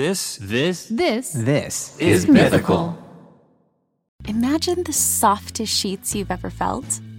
This, this, This This is mythical. Imagine the softest sheets you've ever felt.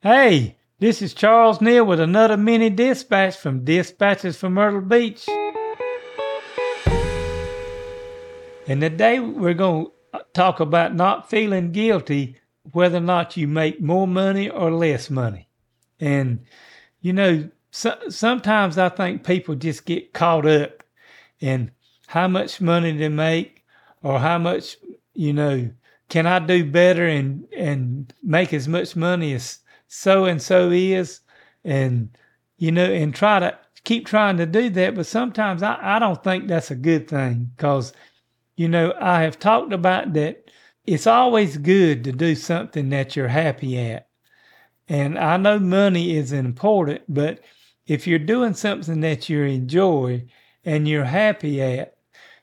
Hey, this is Charles Neal with another mini dispatch from Dispatches from Myrtle Beach. And today we're going to talk about not feeling guilty whether or not you make more money or less money. And, you know, so, sometimes I think people just get caught up in how much money they make or how much, you know, can I do better and, and make as much money as so and so is and you know and try to keep trying to do that but sometimes i, I don't think that's a good thing because you know i have talked about that it's always good to do something that you're happy at. And i know money is important but if you're doing something that you enjoy and you're happy at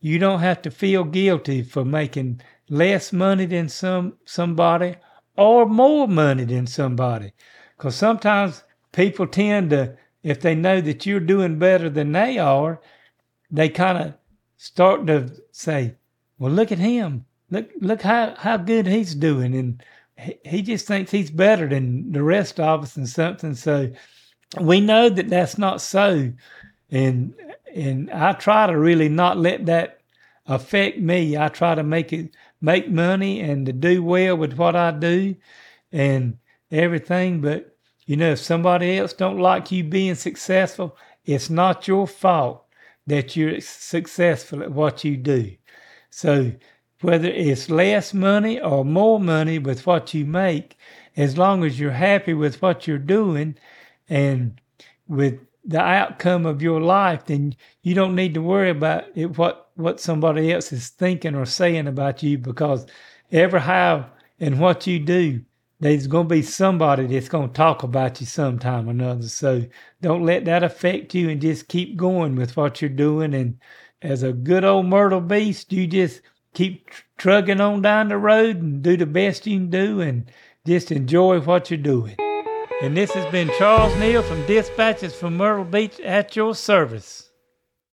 you don't have to feel guilty for making less money than some somebody or more money than somebody. Because sometimes people tend to, if they know that you're doing better than they are, they kind of start to say, well, look at him. Look, look how, how good he's doing. And he, he just thinks he's better than the rest of us and something. So we know that that's not so. And, and I try to really not let that affect me. I try to make it make money and to do well with what I do and everything. But you know, if somebody else don't like you being successful, it's not your fault that you're successful at what you do. So whether it's less money or more money with what you make, as long as you're happy with what you're doing and with the outcome of your life, then you don't need to worry about it, what what somebody else is thinking or saying about you because ever how and what you do, there's going to be somebody that's going to talk about you sometime or another. So don't let that affect you and just keep going with what you're doing. And as a good old Myrtle Beast, you just keep tr- trugging on down the road and do the best you can do and just enjoy what you're doing. And this has been Charles Neal from Dispatches from Myrtle Beach at your service.